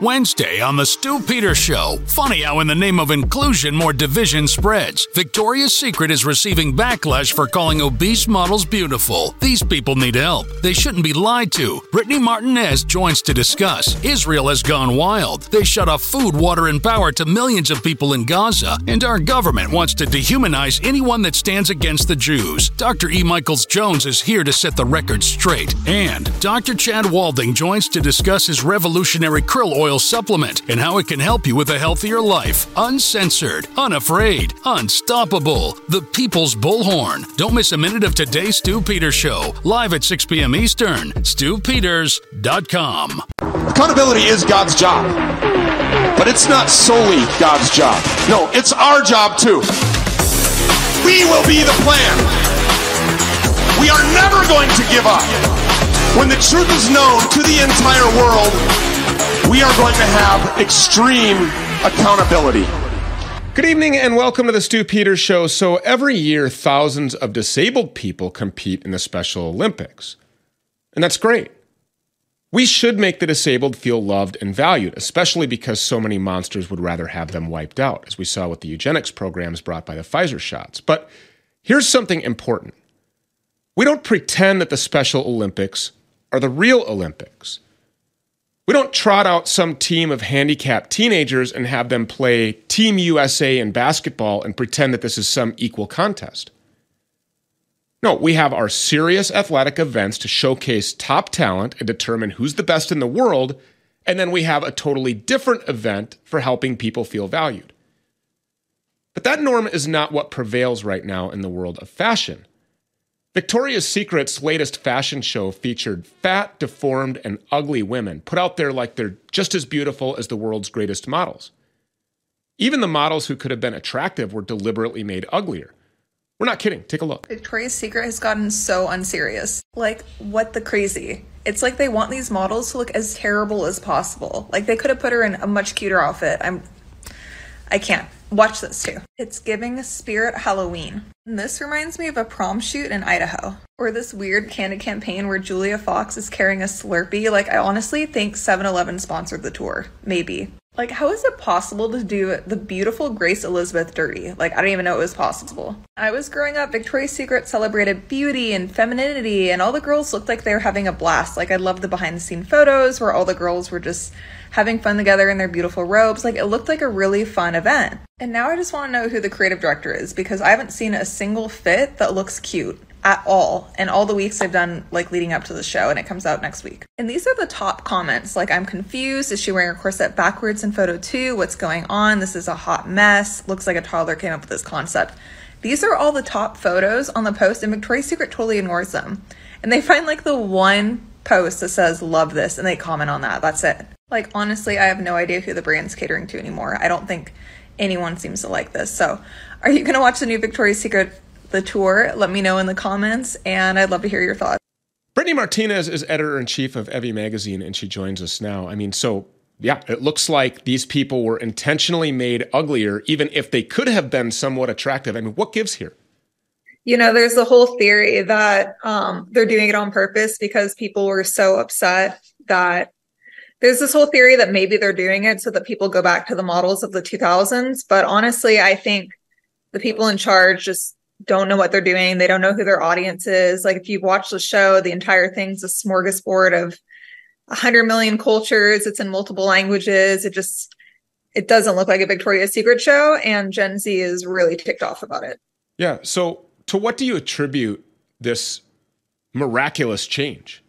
Wednesday on The Stew Peter Show. Funny how, in the name of inclusion, more division spreads. Victoria's Secret is receiving backlash for calling obese models beautiful. These people need help. They shouldn't be lied to. Brittany Martinez joins to discuss. Israel has gone wild. They shut off food, water, and power to millions of people in Gaza, and our government wants to dehumanize anyone that stands against the Jews. Dr. E. Michaels Jones is here to set the record straight. And Dr. Chad Walding joins to discuss his revolutionary krill oil oil supplement and how it can help you with a healthier life. Uncensored, unafraid, unstoppable. The People's Bullhorn. Don't miss a minute of today's Stew Peters Show, live at 6 p.m. Eastern. StewPeters.com. Accountability is God's job, but it's not solely God's job. No, it's our job too. We will be the plan. We are never going to give up. When the truth is known to the entire world, we are going to have extreme accountability. Good evening and welcome to the Stew Peters Show. So, every year, thousands of disabled people compete in the Special Olympics. And that's great. We should make the disabled feel loved and valued, especially because so many monsters would rather have them wiped out, as we saw with the eugenics programs brought by the Pfizer shots. But here's something important we don't pretend that the Special Olympics are the real Olympics. We don't trot out some team of handicapped teenagers and have them play Team USA in basketball and pretend that this is some equal contest. No, we have our serious athletic events to showcase top talent and determine who's the best in the world, and then we have a totally different event for helping people feel valued. But that norm is not what prevails right now in the world of fashion. Victoria's Secret's latest fashion show featured fat, deformed, and ugly women put out there like they're just as beautiful as the world's greatest models. Even the models who could have been attractive were deliberately made uglier. We're not kidding. Take a look. Victoria's Secret has gotten so unserious. Like, what the crazy? It's like they want these models to look as terrible as possible. Like, they could have put her in a much cuter outfit. I'm. I can't. Watch this too. It's giving Spirit Halloween. This reminds me of a prom shoot in Idaho, or this weird candid campaign where Julia Fox is carrying a Slurpee. Like, I honestly think 7 Eleven sponsored the tour. Maybe. Like, how is it possible to do the beautiful Grace Elizabeth dirty? Like, I didn't even know it was possible. I was growing up, Victoria's Secret celebrated beauty and femininity, and all the girls looked like they were having a blast. Like, I loved the behind the scene photos where all the girls were just having fun together in their beautiful robes. Like, it looked like a really fun event. And now I just want to know who the creative director is because I haven't seen a single fit that looks cute at all in all the weeks I've done like leading up to the show and it comes out next week. And these are the top comments. Like I'm confused. Is she wearing her corset backwards in photo 2? What's going on? This is a hot mess. Looks like a toddler came up with this concept. These are all the top photos on the post and Victoria's Secret totally ignores them. And they find like the one post that says love this and they comment on that. That's it. Like honestly, I have no idea who the brand's catering to anymore. I don't think anyone seems to like this. So, are you going to watch the new Victoria's Secret the tour? Let me know in the comments, and I'd love to hear your thoughts. Brittany Martinez is editor in chief of Evie Magazine, and she joins us now. I mean, so yeah, it looks like these people were intentionally made uglier, even if they could have been somewhat attractive. I mean, what gives here? You know, there's the whole theory that um, they're doing it on purpose because people were so upset that there's this whole theory that maybe they're doing it so that people go back to the models of the 2000s. But honestly, I think the people in charge just don't know what they're doing. They don't know who their audience is. Like if you've watched the show, the entire thing's a smorgasbord of 100 million cultures. It's in multiple languages. It just it doesn't look like a Victoria's Secret show and Gen Z is really ticked off about it. Yeah, so to what do you attribute this miraculous change?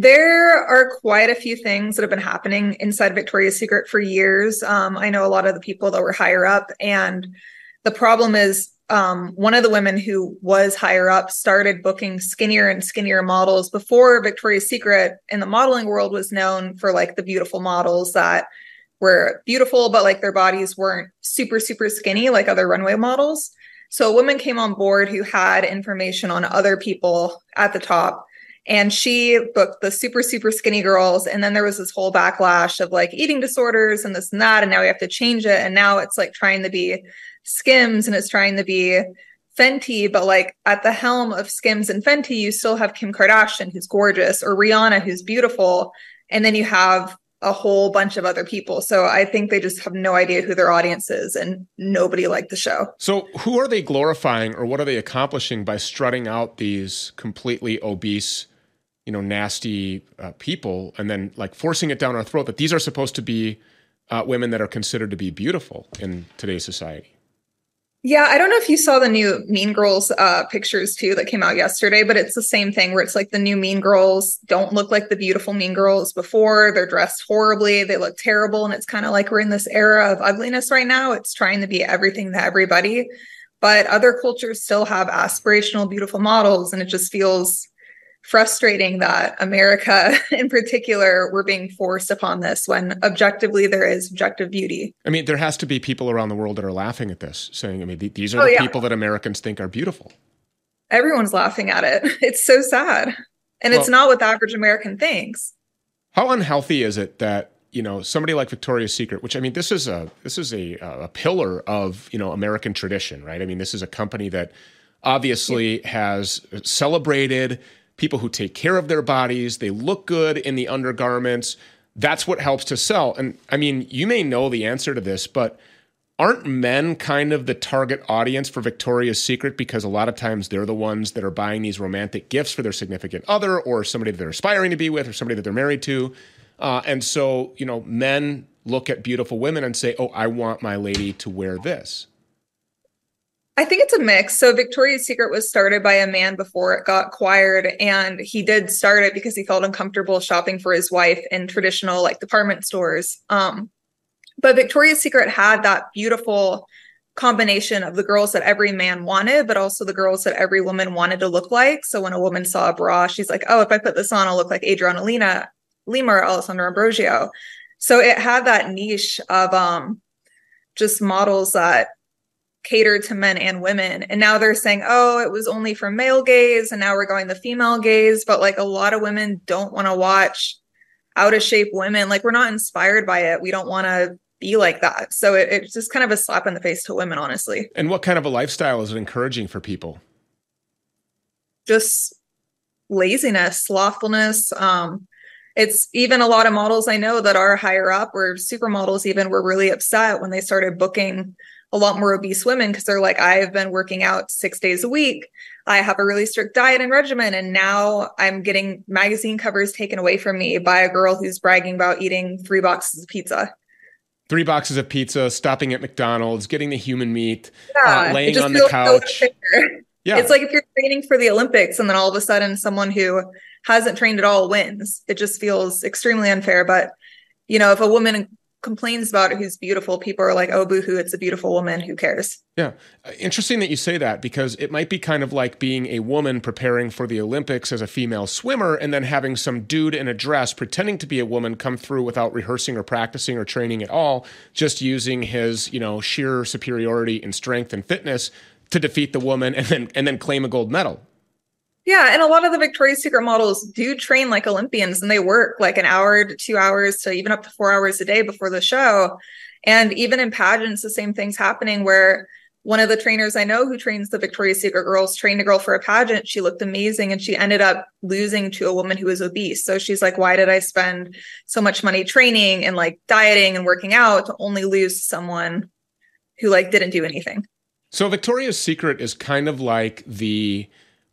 There are quite a few things that have been happening inside Victoria's Secret for years. Um, I know a lot of the people that were higher up, and the problem is um, one of the women who was higher up started booking skinnier and skinnier models before Victoria's Secret in the modeling world was known for like the beautiful models that were beautiful, but like their bodies weren't super, super skinny like other runway models. So a woman came on board who had information on other people at the top. And she booked the super, super skinny girls. And then there was this whole backlash of like eating disorders and this and that. And now we have to change it. And now it's like trying to be Skims and it's trying to be Fenty, but like at the helm of Skims and Fenty, you still have Kim Kardashian, who's gorgeous, or Rihanna, who's beautiful. And then you have a whole bunch of other people. So I think they just have no idea who their audience is and nobody liked the show. So who are they glorifying or what are they accomplishing by strutting out these completely obese, you know, nasty uh, people and then like forcing it down our throat that these are supposed to be uh, women that are considered to be beautiful in today's society? Yeah, I don't know if you saw the new Mean Girls uh, pictures too that came out yesterday, but it's the same thing where it's like the new Mean Girls don't look like the beautiful Mean Girls before. They're dressed horribly, they look terrible, and it's kind of like we're in this era of ugliness right now. It's trying to be everything to everybody, but other cultures still have aspirational, beautiful models, and it just feels frustrating that America in particular we're being forced upon this when objectively there is objective beauty. I mean, there has to be people around the world that are laughing at this, saying, I mean, th- these are oh, the yeah. people that Americans think are beautiful. Everyone's laughing at it. It's so sad. And well, it's not what the average American thinks. How unhealthy is it that you know somebody like Victoria's Secret, which I mean, this is a this is a a pillar of you know American tradition, right? I mean, this is a company that obviously yeah. has celebrated people who take care of their bodies, they look good in the undergarments. That's what helps to sell. And I mean, you may know the answer to this, but aren't men kind of the target audience for Victoria's Secret because a lot of times they're the ones that are buying these romantic gifts for their significant other or somebody that they're aspiring to be with or somebody that they're married to. Uh, and so, you know, men look at beautiful women and say, oh, I want my lady to wear this. I think it's a mix. So Victoria's Secret was started by a man before it got acquired, and he did start it because he felt uncomfortable shopping for his wife in traditional like department stores. Um, but Victoria's Secret had that beautiful combination of the girls that every man wanted, but also the girls that every woman wanted to look like. So when a woman saw a bra, she's like, "Oh, if I put this on, I'll look like Adriana Lima, Lima or Alessandra Ambrosio." So it had that niche of um, just models that catered to men and women. And now they're saying, oh, it was only for male gaze. And now we're going the female gaze. But like a lot of women don't want to watch out of shape women. Like we're not inspired by it. We don't want to be like that. So it, it's just kind of a slap in the face to women, honestly. And what kind of a lifestyle is it encouraging for people? Just laziness, slothfulness. Um, it's even a lot of models I know that are higher up or supermodels even were really upset when they started booking a lot more obese women because they're like, I've been working out six days a week. I have a really strict diet and regimen. And now I'm getting magazine covers taken away from me by a girl who's bragging about eating three boxes of pizza. Three boxes of pizza, stopping at McDonald's, getting the human meat, yeah, uh, laying on the couch. So yeah. It's like if you're training for the Olympics and then all of a sudden someone who hasn't trained at all wins. It just feels extremely unfair. But, you know, if a woman complains about who's beautiful, people are like, oh, boohoo, it's a beautiful woman. Who cares? Yeah. Interesting that you say that because it might be kind of like being a woman preparing for the Olympics as a female swimmer and then having some dude in a dress pretending to be a woman come through without rehearsing or practicing or training at all, just using his, you know, sheer superiority in strength and fitness to defeat the woman and then and then claim a gold medal. Yeah, and a lot of the Victoria's Secret models do train like Olympians and they work like an hour to two hours to even up to four hours a day before the show. And even in pageants, the same thing's happening where one of the trainers I know who trains the Victoria's Secret girls trained a girl for a pageant. She looked amazing and she ended up losing to a woman who was obese. So she's like, why did I spend so much money training and like dieting and working out to only lose someone who like didn't do anything? So Victoria's Secret is kind of like the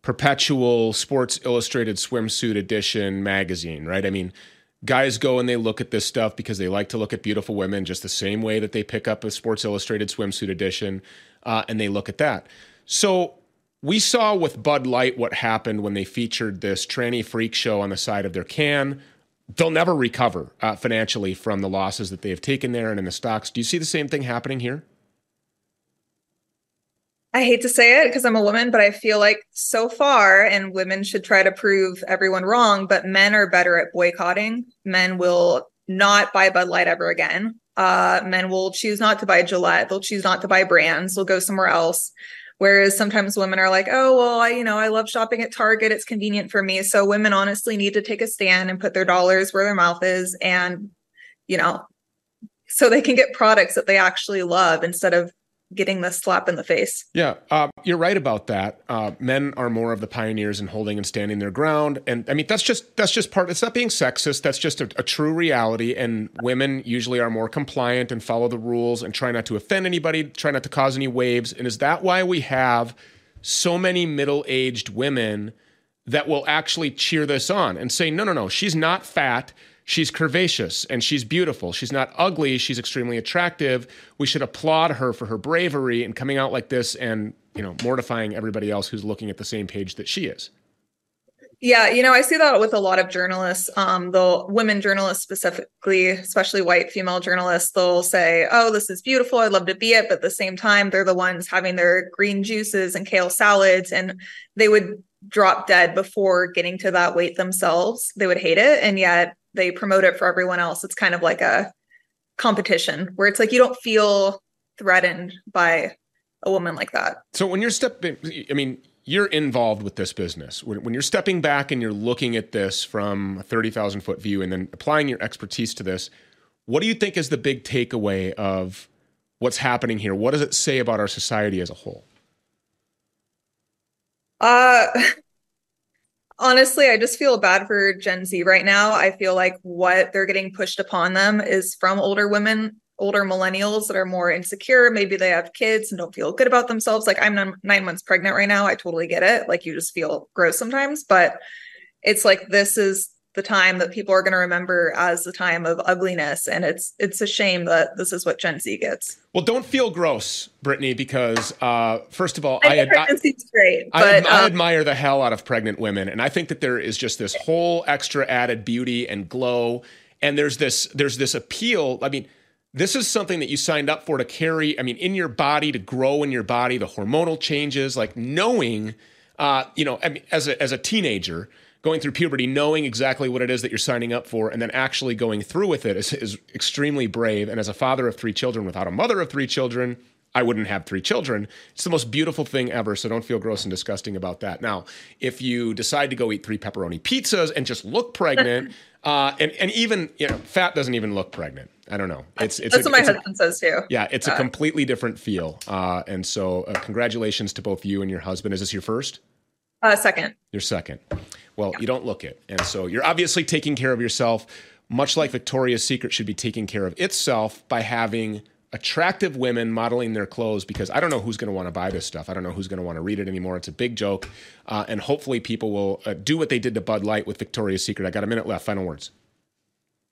perpetual Sports Illustrated swimsuit edition magazine, right? I mean, guys go and they look at this stuff because they like to look at beautiful women just the same way that they pick up a Sports Illustrated swimsuit edition uh, and they look at that. So we saw with Bud Light what happened when they featured this tranny freak show on the side of their can. They'll never recover uh, financially from the losses that they have taken there and in the stocks. Do you see the same thing happening here? I hate to say it because I'm a woman, but I feel like so far, and women should try to prove everyone wrong, but men are better at boycotting. Men will not buy Bud Light ever again. Uh, men will choose not to buy Gillette. They'll choose not to buy brands. They'll go somewhere else. Whereas sometimes women are like, oh, well, I, you know, I love shopping at Target. It's convenient for me. So women honestly need to take a stand and put their dollars where their mouth is and, you know, so they can get products that they actually love instead of getting the slap in the face. Yeah, uh, you're right about that. Uh, men are more of the pioneers in holding and standing their ground, and I mean that's just that's just part. It's not being sexist. That's just a, a true reality. And women usually are more compliant and follow the rules and try not to offend anybody, try not to cause any waves. And is that why we have so many middle-aged women that will actually cheer this on and say, no, no, no, she's not fat she's curvaceous and she's beautiful. She's not ugly. She's extremely attractive. We should applaud her for her bravery and coming out like this and, you know, mortifying everybody else who's looking at the same page that she is. Yeah, you know, I see that with a lot of journalists. Um, the women journalists specifically, especially white female journalists, they'll say, "Oh, this is beautiful. I'd love to be it," but at the same time, they're the ones having their green juices and kale salads, and they would drop dead before getting to that weight themselves. They would hate it, and yet they promote it for everyone else. It's kind of like a competition where it's like you don't feel threatened by a woman like that. So when you're stepping, I mean, you're involved with this business. When, you're stepping back and you're looking at this from a 30,000 foot view and then applying your expertise to this, what do you think is the big takeaway of what's happening here? What does it say about our society as a whole? Uh, Honestly, I just feel bad for Gen Z right now. I feel like what they're getting pushed upon them is from older women, older millennials that are more insecure. Maybe they have kids and don't feel good about themselves. Like I'm nine months pregnant right now. I totally get it. Like you just feel gross sometimes, but it's like this is the time that people are going to remember as the time of ugliness and it's it's a shame that this is what gen z gets. Well don't feel gross brittany because uh, first of all i, I, ad- great, I, but, I, um, I admire the hell out of pregnant women and i think that there is just this whole extra added beauty and glow and there's this there's this appeal. I mean this is something that you signed up for to carry i mean in your body to grow in your body the hormonal changes like knowing uh, you know I mean, as a as a teenager going through puberty, knowing exactly what it is that you're signing up for, and then actually going through with it is, is extremely brave. And as a father of three children without a mother of three children, I wouldn't have three children. It's the most beautiful thing ever. So don't feel gross and disgusting about that. Now, if you decide to go eat three pepperoni pizzas and just look pregnant, uh, and and even you know, fat doesn't even look pregnant. I don't know. It's it's that's a, what my husband a, says too. Yeah, it's uh, a completely different feel. Uh, and so, uh, congratulations to both you and your husband. Is this your first? Uh, second. You're second. Well, yeah. you don't look it. And so you're obviously taking care of yourself, much like Victoria's Secret should be taking care of itself by having attractive women modeling their clothes because I don't know who's going to want to buy this stuff. I don't know who's going to want to read it anymore. It's a big joke. Uh, and hopefully people will uh, do what they did to Bud Light with Victoria's Secret. I got a minute left. Final words.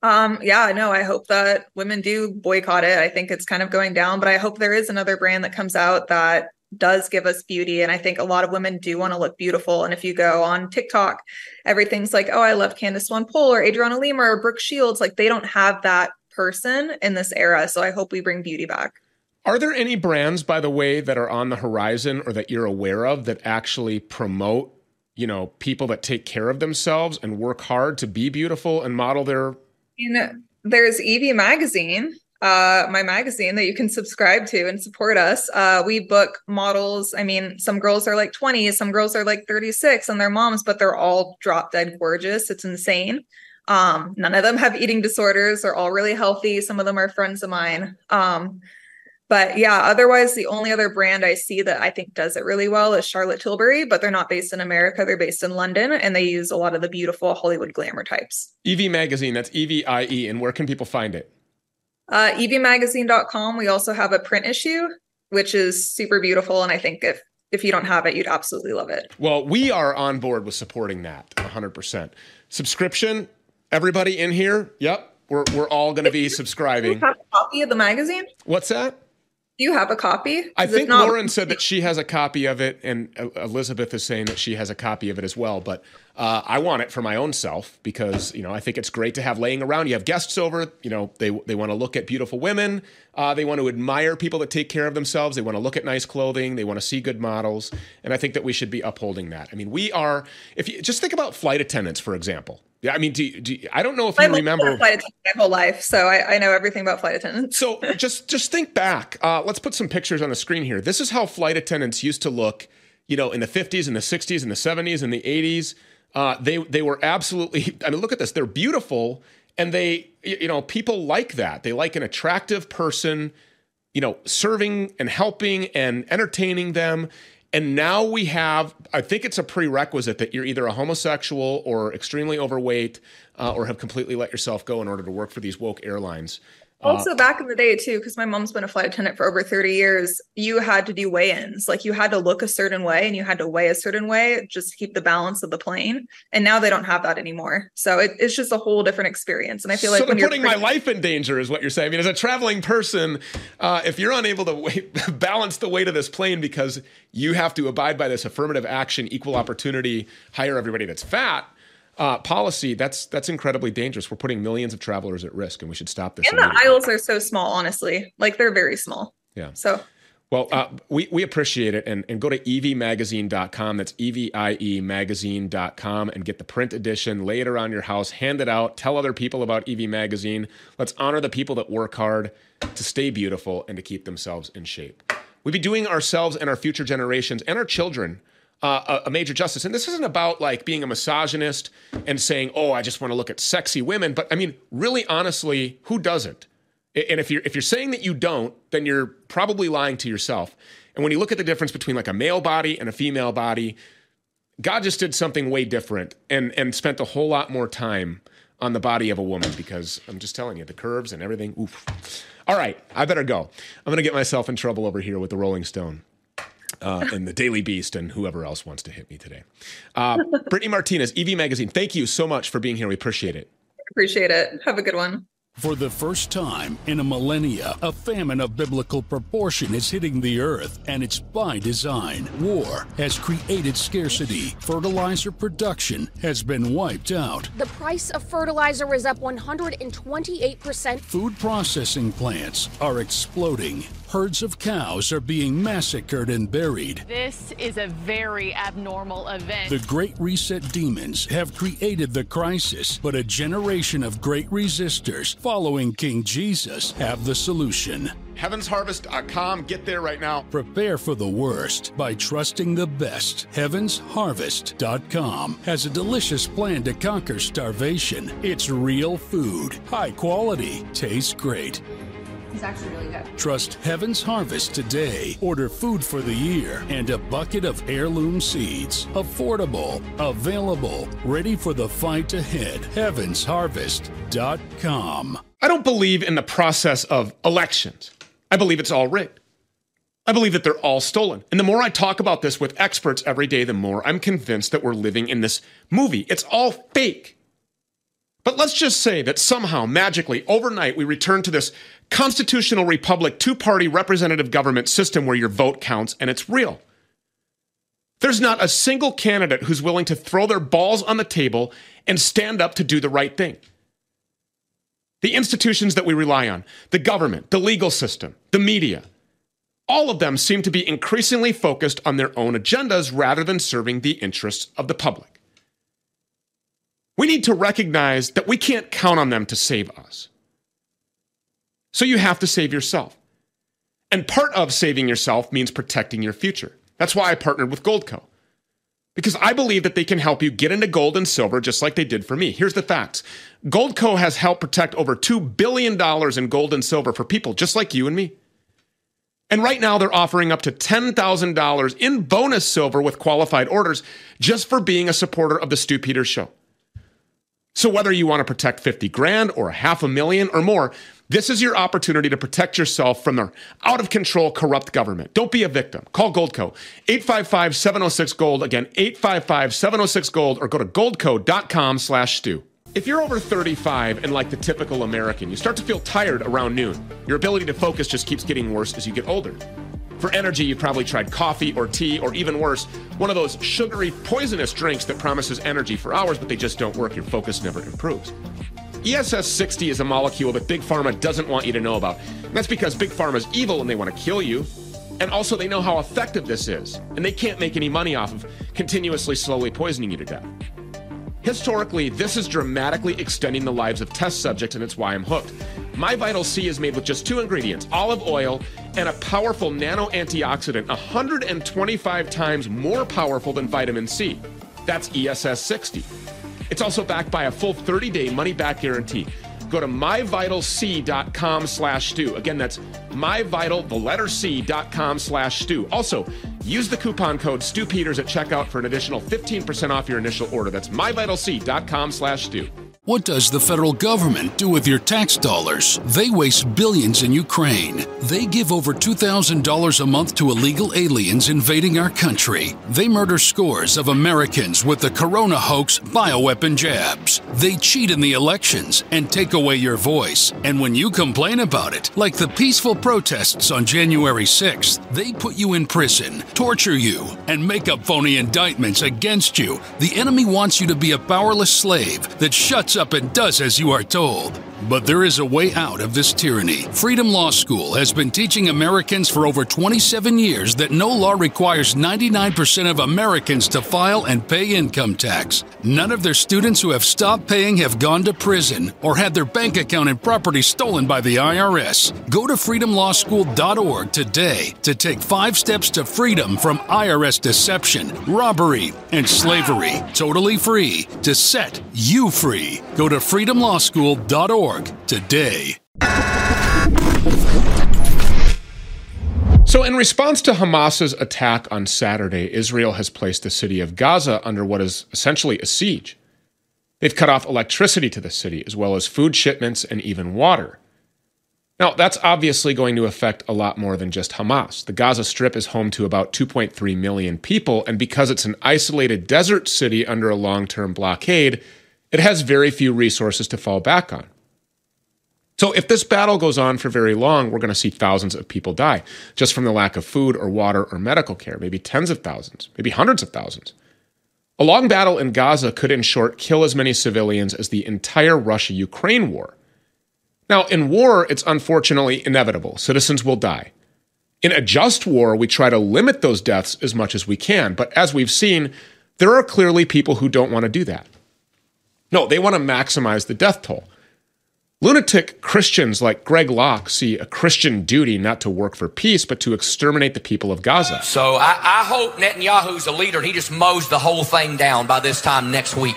Um, yeah, no, I hope that women do boycott it. I think it's kind of going down, but I hope there is another brand that comes out that does give us beauty. And I think a lot of women do want to look beautiful. And if you go on TikTok, everything's like, oh, I love Candice Swanepoel or Adriana Lima or Brooke Shields. Like they don't have that person in this era. So I hope we bring beauty back. Are there any brands, by the way, that are on the horizon or that you're aware of that actually promote, you know, people that take care of themselves and work hard to be beautiful and model their? You know, there's Evie Magazine uh, my magazine that you can subscribe to and support us. Uh, we book models. I mean, some girls are like 20, some girls are like 36 and they're moms, but they're all drop dead gorgeous. It's insane. Um, none of them have eating disorders. They're all really healthy. Some of them are friends of mine. Um, but yeah, otherwise, the only other brand I see that I think does it really well is Charlotte Tilbury, but they're not based in America. They're based in London and they use a lot of the beautiful Hollywood glamour types. Evie Magazine, that's E V I E. And where can people find it? Uh, eviemagazine.com. We also have a print issue, which is super beautiful. And I think if if you don't have it, you'd absolutely love it. Well, we are on board with supporting that 100%. Subscription, everybody in here, yep, we're, we're all going to be subscribing. have a copy of the magazine? What's that? Do you have a copy? I think not- Lauren said that she has a copy of it, and Elizabeth is saying that she has a copy of it as well. But uh, I want it for my own self because you know I think it's great to have laying around. You have guests over, you know they they want to look at beautiful women, uh, they want to admire people that take care of themselves, they want to look at nice clothing, they want to see good models, and I think that we should be upholding that. I mean, we are. If you just think about flight attendants, for example, yeah, I mean, do, do I don't know if you remember flight attendant my whole life, so I, I, know everything about flight attendants. so just just think back. Uh, let's put some pictures on the screen here. This is how flight attendants used to look, you know, in the 50s and the 60s and the 70s and the 80s. Uh, they they were absolutely. I mean, look at this. They're beautiful, and they you know people like that. They like an attractive person you know, serving and helping and entertaining them. And now we have, I think it's a prerequisite that you're either a homosexual or extremely overweight uh, or have completely let yourself go in order to work for these woke airlines. Also, uh, back in the day, too, because my mom's been a flight attendant for over 30 years, you had to do weigh ins. Like you had to look a certain way and you had to weigh a certain way just to keep the balance of the plane. And now they don't have that anymore. So it, it's just a whole different experience. And I feel like so when putting my life in danger is what you're saying. I mean, as a traveling person, uh, if you're unable to weigh, balance the weight of this plane because you have to abide by this affirmative action, equal opportunity, hire everybody that's fat, uh, policy, that's that's incredibly dangerous. We're putting millions of travelers at risk, and we should stop this. And the aisles are so small, honestly. Like they're very small. Yeah. So. Well, uh, we, we appreciate it. And, and go to eviemagazine.com. That's E-V-I-E magazine.com and get the print edition. Lay it around your house. Hand it out. Tell other people about Evie Magazine. Let's honor the people that work hard to stay beautiful and to keep themselves in shape. We'd be doing ourselves and our future generations and our children – uh, a, major justice. And this isn't about like being a misogynist and saying, "Oh, I just want to look at sexy women." But I mean, really, honestly, who doesn't? And if you're if you're saying that you don't, then you're probably lying to yourself. And when you look at the difference between like a male body and a female body, God just did something way different and and spent a whole lot more time on the body of a woman because I'm just telling you, the curves and everything. Oof. All right, I better go. I'm going to get myself in trouble over here with the Rolling Stone uh, and the Daily Beast and whoever else wants to hit me today. Uh, Brittany Martinez, Evie Magazine, thank you so much for being here. We appreciate it. Appreciate it. Have a good one. For the first time in a millennia, a famine of biblical proportion is hitting the earth, and it's by design. War has created scarcity. Fertilizer production has been wiped out. The price of fertilizer is up 128%. Food processing plants are exploding herds of cows are being massacred and buried. This is a very abnormal event. The Great Reset demons have created the crisis, but a generation of great resistors following King Jesus have the solution. HeavensHarvest.com. Get there right now. Prepare for the worst by trusting the best. HeavensHarvest.com has a delicious plan to conquer starvation. It's real food, high quality, tastes great. It's actually really good. Trust Heaven's Harvest today. Order food for the year and a bucket of heirloom seeds. Affordable, available, ready for the fight ahead. HeavensHarvest.com. I don't believe in the process of elections. I believe it's all rigged. I believe that they're all stolen. And the more I talk about this with experts every day, the more I'm convinced that we're living in this movie. It's all fake. But let's just say that somehow, magically, overnight, we return to this constitutional republic, two party representative government system where your vote counts and it's real. There's not a single candidate who's willing to throw their balls on the table and stand up to do the right thing. The institutions that we rely on, the government, the legal system, the media, all of them seem to be increasingly focused on their own agendas rather than serving the interests of the public. We need to recognize that we can't count on them to save us. So you have to save yourself. And part of saving yourself means protecting your future. That's why I partnered with Goldco. Because I believe that they can help you get into gold and silver just like they did for me. Here's the facts Goldco has helped protect over $2 billion in gold and silver for people just like you and me. And right now, they're offering up to $10,000 in bonus silver with qualified orders just for being a supporter of the Stew Peters Show. So whether you want to protect 50 grand or half a million or more, this is your opportunity to protect yourself from their out of control corrupt government. Don't be a victim. Call Goldco 855 706 Gold. Again, 855 706 Gold or go to goldco.com slash stew. If you're over 35 and like the typical American, you start to feel tired around noon. Your ability to focus just keeps getting worse as you get older. For energy, you've probably tried coffee or tea, or even worse, one of those sugary, poisonous drinks that promises energy for hours, but they just don't work. Your focus never improves. ESS 60 is a molecule that Big Pharma doesn't want you to know about. And that's because Big Pharma is evil and they want to kill you. And also, they know how effective this is, and they can't make any money off of continuously slowly poisoning you to death. Historically, this is dramatically extending the lives of test subjects, and it's why I'm hooked. My Vital C is made with just two ingredients olive oil and a powerful nano antioxidant, 125 times more powerful than vitamin C. That's ESS 60. It's also backed by a full 30 day money back guarantee. Go to myvitalc.com slash stew. Again, that's myvital, the letter C.com slash stew. Also, use the coupon code StewPeters at checkout for an additional 15% off your initial order. That's myvitalc.com slash stew. What does the federal government do with your tax dollars? They waste billions in Ukraine. They give over $2,000 a month to illegal aliens invading our country. They murder scores of Americans with the corona hoax bioweapon jabs. They cheat in the elections and take away your voice. And when you complain about it, like the peaceful protests on January 6th, they put you in prison, torture you, and make up phony indictments against you. The enemy wants you to be a powerless slave that shuts up and does as you are told. But there is a way out of this tyranny. Freedom Law School has been teaching Americans for over 27 years that no law requires 99% of Americans to file and pay income tax. None of their students who have stopped paying have gone to prison or had their bank account and property stolen by the IRS. Go to freedomlawschool.org today to take five steps to freedom from IRS deception, robbery, and slavery. Totally free to set you free. Go to freedomlawschool.org today. So, in response to Hamas's attack on Saturday, Israel has placed the city of Gaza under what is essentially a siege. They've cut off electricity to the city, as well as food shipments and even water. Now, that's obviously going to affect a lot more than just Hamas. The Gaza Strip is home to about 2.3 million people, and because it's an isolated desert city under a long term blockade, it has very few resources to fall back on. So, if this battle goes on for very long, we're going to see thousands of people die just from the lack of food or water or medical care, maybe tens of thousands, maybe hundreds of thousands. A long battle in Gaza could, in short, kill as many civilians as the entire Russia Ukraine war. Now, in war, it's unfortunately inevitable. Citizens will die. In a just war, we try to limit those deaths as much as we can. But as we've seen, there are clearly people who don't want to do that. No, they want to maximize the death toll. Lunatic Christians like Greg Locke see a Christian duty not to work for peace, but to exterminate the people of Gaza. So I, I hope Netanyahu's a leader and he just mows the whole thing down by this time next week.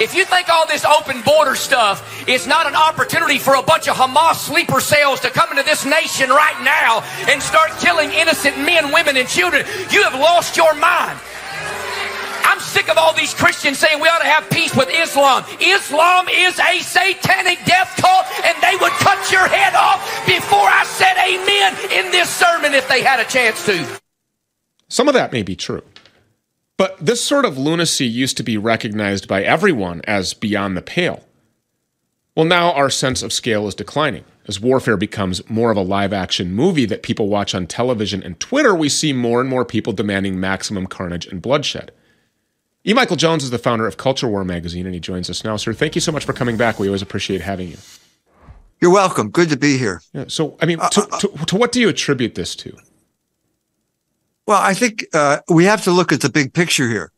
If you think all this open border stuff is not an opportunity for a bunch of Hamas sleeper cells to come into this nation right now and start killing innocent men, women, and children, you have lost your mind. I'm sick of all these Christians saying we ought to have peace with Islam. Islam is a satanic death cult, and they would cut your head off before I said amen in this sermon if they had a chance to. Some of that may be true. But this sort of lunacy used to be recognized by everyone as beyond the pale. Well, now our sense of scale is declining. As warfare becomes more of a live action movie that people watch on television and Twitter, we see more and more people demanding maximum carnage and bloodshed. E. Michael Jones is the founder of Culture War magazine, and he joins us now. Sir, thank you so much for coming back. We always appreciate having you. You're welcome. Good to be here. Yeah, so, I mean, to, uh, to, to what do you attribute this to? Well, I think uh, we have to look at the big picture here.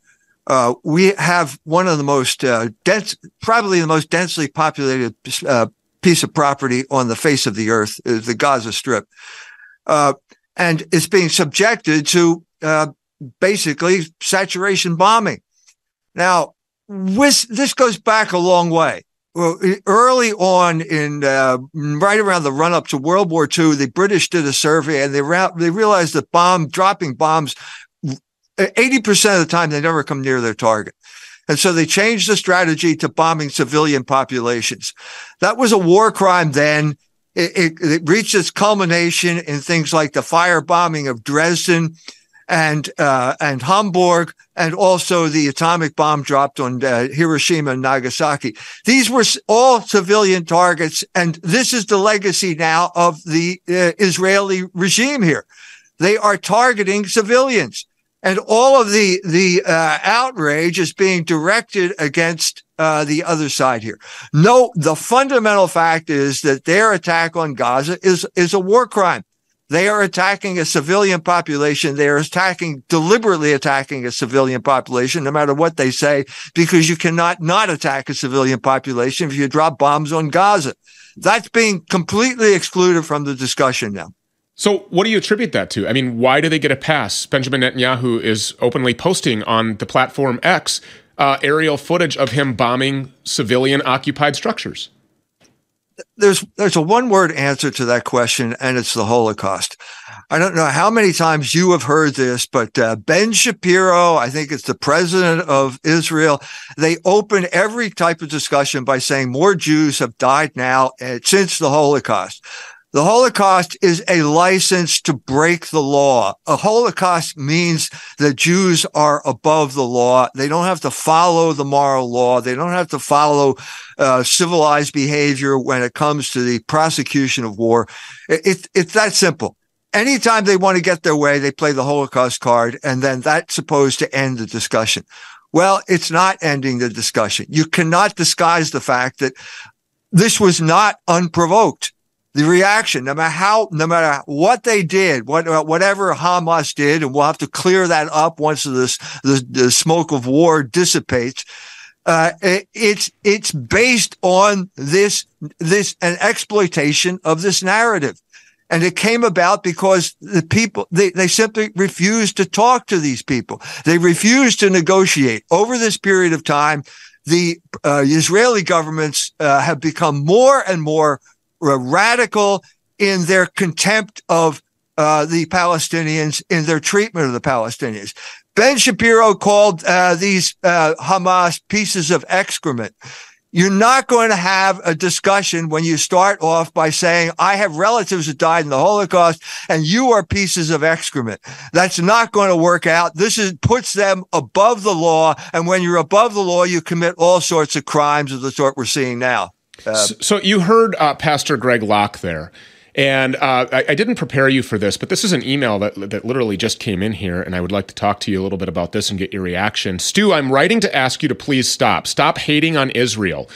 Uh, we have one of the most uh, dense, probably the most densely populated uh, piece of property on the face of the earth is the Gaza Strip. Uh, and it's being subjected to uh, basically saturation bombing. Now, this, this goes back a long way well, early on in uh, right around the run up to World War II, the British did a survey and they ra- they realized that bomb dropping bombs, eighty percent of the time they never come near their target. And so they changed the strategy to bombing civilian populations. That was a war crime then. It, it, it reached its culmination in things like the firebombing of Dresden and uh, and Hamburg, and also the atomic bomb dropped on uh, Hiroshima and Nagasaki. These were all civilian targets, and this is the legacy now of the uh, Israeli regime here. They are targeting civilians, and all of the the uh, outrage is being directed against uh, the other side here. No, the fundamental fact is that their attack on Gaza is is a war crime. They are attacking a civilian population. They are attacking, deliberately attacking a civilian population, no matter what they say, because you cannot not attack a civilian population if you drop bombs on Gaza. That's being completely excluded from the discussion now. So, what do you attribute that to? I mean, why do they get a pass? Benjamin Netanyahu is openly posting on the platform X uh, aerial footage of him bombing civilian occupied structures? There's there's a one word answer to that question, and it's the Holocaust. I don't know how many times you have heard this, but uh, Ben Shapiro, I think it's the president of Israel, they open every type of discussion by saying more Jews have died now uh, since the Holocaust. The Holocaust is a license to break the law. A Holocaust means that Jews are above the law. They don't have to follow the moral law. They don't have to follow uh, civilized behavior when it comes to the prosecution of war. It, it, it's that simple. Anytime they want to get their way, they play the Holocaust card, and then that's supposed to end the discussion. Well, it's not ending the discussion. You cannot disguise the fact that this was not unprovoked the reaction, no matter how, no matter what they did, what, whatever Hamas did, and we'll have to clear that up once this, the, the smoke of war dissipates. Uh, it, it's, it's based on this, this, an exploitation of this narrative. And it came about because the people, they, they simply refused to talk to these people. They refused to negotiate over this period of time. The uh, Israeli governments uh, have become more and more radical in their contempt of uh, the Palestinians, in their treatment of the Palestinians. Ben Shapiro called uh, these uh, Hamas pieces of excrement. You're not going to have a discussion when you start off by saying, I have relatives that died in the Holocaust and you are pieces of excrement. That's not going to work out. This is, puts them above the law. And when you're above the law, you commit all sorts of crimes of the sort we're seeing now. Uh, so, you heard uh, Pastor Greg Locke there. And uh, I, I, didn't prepare you for this, but this is an email that, that literally just came in here, and I would like to talk to you a little bit about this and get your reaction. Stew, I'm writing to ask you to please stop. Stop hating on Israel.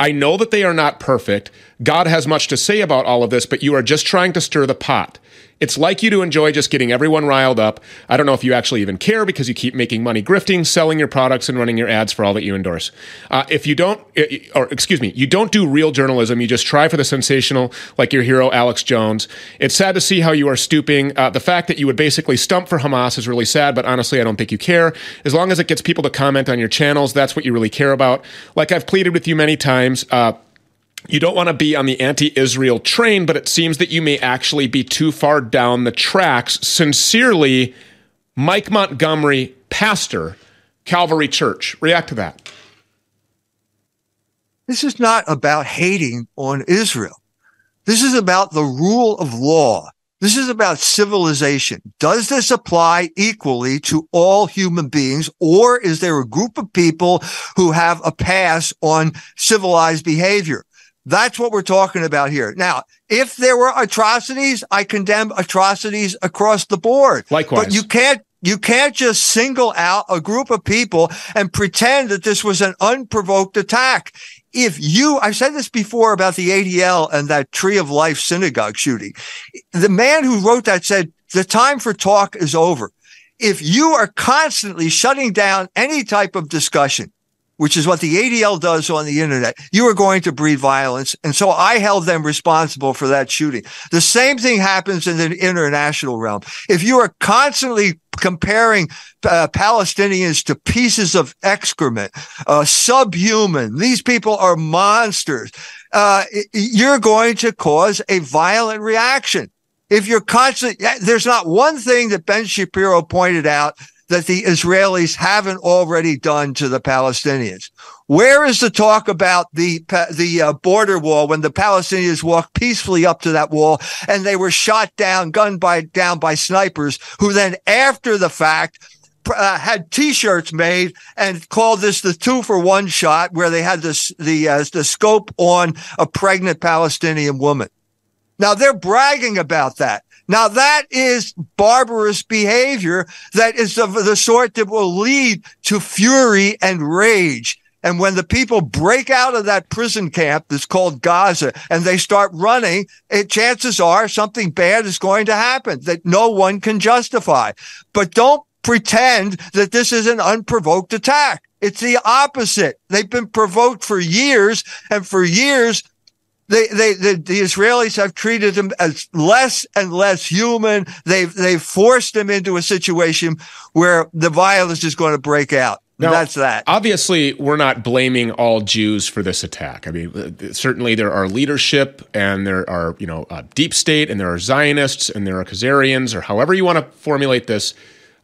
I know that they are not perfect. God has much to say about all of this, but you are just trying to stir the pot. It's like you to enjoy just getting everyone riled up. I don't know if you actually even care because you keep making money grifting, selling your products, and running your ads for all that you endorse. Uh, if you don't, or excuse me, you don't do real journalism, you just try for the sensational, like your hero Alex Jones. It's sad to see how you are stooping. Uh, the fact that you would basically stump for Hamas is really sad, but honestly, I don't think you care. As long as it gets people to comment on your channels, that's what you really care about. Like I've pleaded with you many times. Uh, you don't want to be on the anti Israel train, but it seems that you may actually be too far down the tracks. Sincerely, Mike Montgomery, pastor, Calvary Church. React to that. This is not about hating on Israel. This is about the rule of law. This is about civilization. Does this apply equally to all human beings, or is there a group of people who have a pass on civilized behavior? That's what we're talking about here. Now, if there were atrocities, I condemn atrocities across the board. Likewise. But you can't you can't just single out a group of people and pretend that this was an unprovoked attack. If you, I've said this before about the ADL and that Tree of Life synagogue shooting. The man who wrote that said, the time for talk is over. If you are constantly shutting down any type of discussion, which is what the ADL does on the internet, you are going to breed violence. And so I held them responsible for that shooting. The same thing happens in the international realm. If you are constantly comparing uh, Palestinians to pieces of excrement, uh, subhuman, these people are monsters, uh, you're going to cause a violent reaction. If you're constantly, there's not one thing that Ben Shapiro pointed out that the Israelis haven't already done to the Palestinians? Where is the talk about the the uh, border wall when the Palestinians walked peacefully up to that wall and they were shot down, gunned by down by snipers, who then after the fact uh, had T-shirts made and called this the two for one shot, where they had this the uh, the scope on a pregnant Palestinian woman. Now they're bragging about that. Now that is barbarous behavior that is of the sort that will lead to fury and rage. And when the people break out of that prison camp that's called Gaza and they start running, it, chances are something bad is going to happen that no one can justify. But don't pretend that this is an unprovoked attack. It's the opposite. They've been provoked for years and for years they, they, the, the Israelis have treated them as less and less human. They've, they've forced them into a situation where the violence is going to break out. Now, that's that. Obviously, we're not blaming all Jews for this attack. I mean, uh, certainly there are leadership and there are, you know, uh, deep state and there are Zionists and there are Khazarians or however you want to formulate this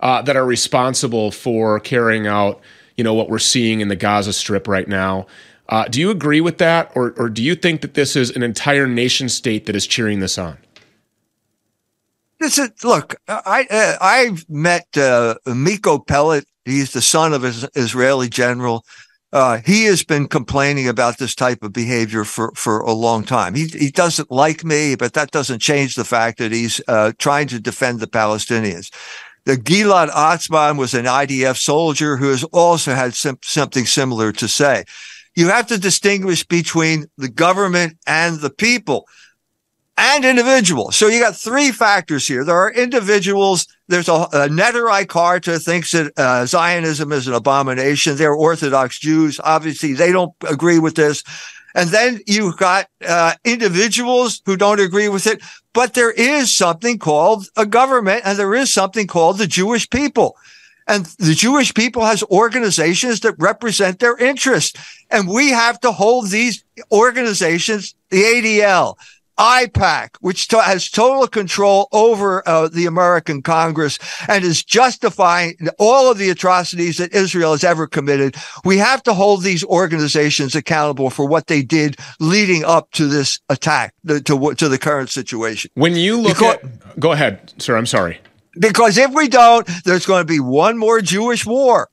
uh, that are responsible for carrying out, you know, what we're seeing in the Gaza Strip right now. Uh, do you agree with that, or, or do you think that this is an entire nation state that is cheering this on? This is look. I uh, I've met uh, Miko Peled. He's the son of an Israeli general. Uh, he has been complaining about this type of behavior for, for a long time. He, he doesn't like me, but that doesn't change the fact that he's uh, trying to defend the Palestinians. The Gilad Atzmon was an IDF soldier who has also had sim- something similar to say. You have to distinguish between the government and the people and individuals. So you got three factors here. There are individuals. There's a, a Neturei Karta thinks that uh, Zionism is an abomination. They're Orthodox Jews. Obviously, they don't agree with this. And then you've got uh, individuals who don't agree with it. But there is something called a government and there is something called the Jewish people. And the Jewish people has organizations that represent their interests. And we have to hold these organizations, the ADL, AIPAC, which to- has total control over uh, the American Congress and is justifying all of the atrocities that Israel has ever committed. We have to hold these organizations accountable for what they did leading up to this attack, to, to, to the current situation. When you look because, at, go ahead, sir. I'm sorry. Because if we don't, there's going to be one more Jewish war.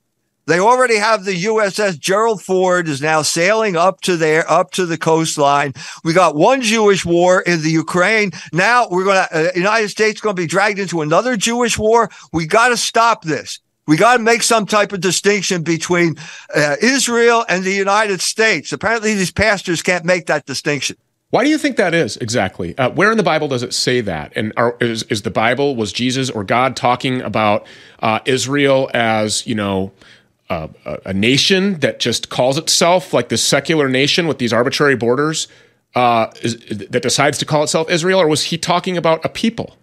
They already have the USS Gerald Ford is now sailing up to there, up to the coastline. We got one Jewish war in the Ukraine. Now we're going to, uh, United States going to be dragged into another Jewish war. We got to stop this. We got to make some type of distinction between uh, Israel and the United States. Apparently these pastors can't make that distinction. Why do you think that is exactly? Uh, where in the Bible does it say that? And are, is, is the Bible, was Jesus or God talking about uh, Israel as, you know, a, a, nation that just calls itself like this secular nation with these arbitrary borders uh, is, that decides to call itself Israel, or was he talking about a people?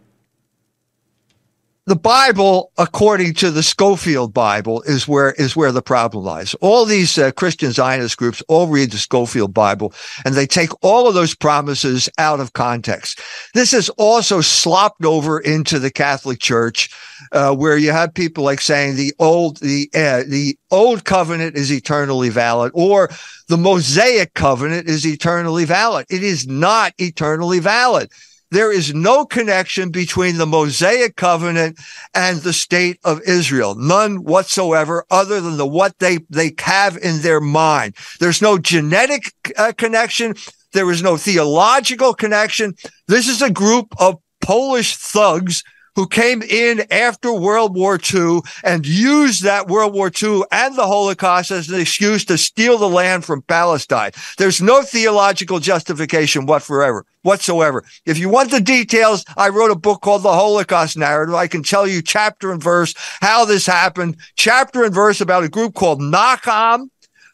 The Bible, according to the Scofield Bible, is where is where the problem lies. All these uh, Christian Zionist groups all read the Scofield Bible, and they take all of those promises out of context. This is also slopped over into the Catholic Church, uh, where you have people like saying the old the uh, the old covenant is eternally valid, or the Mosaic covenant is eternally valid. It is not eternally valid. There is no connection between the Mosaic covenant and the state of Israel. None whatsoever other than the what they, they have in their mind. There's no genetic uh, connection. There is no theological connection. This is a group of Polish thugs who came in after World War II and used that World War II and the Holocaust as an excuse to steal the land from Palestine. There's no theological justification whatsoever. Whatsoever. If you want the details, I wrote a book called The Holocaust Narrative. I can tell you chapter and verse how this happened, chapter and verse about a group called Nakam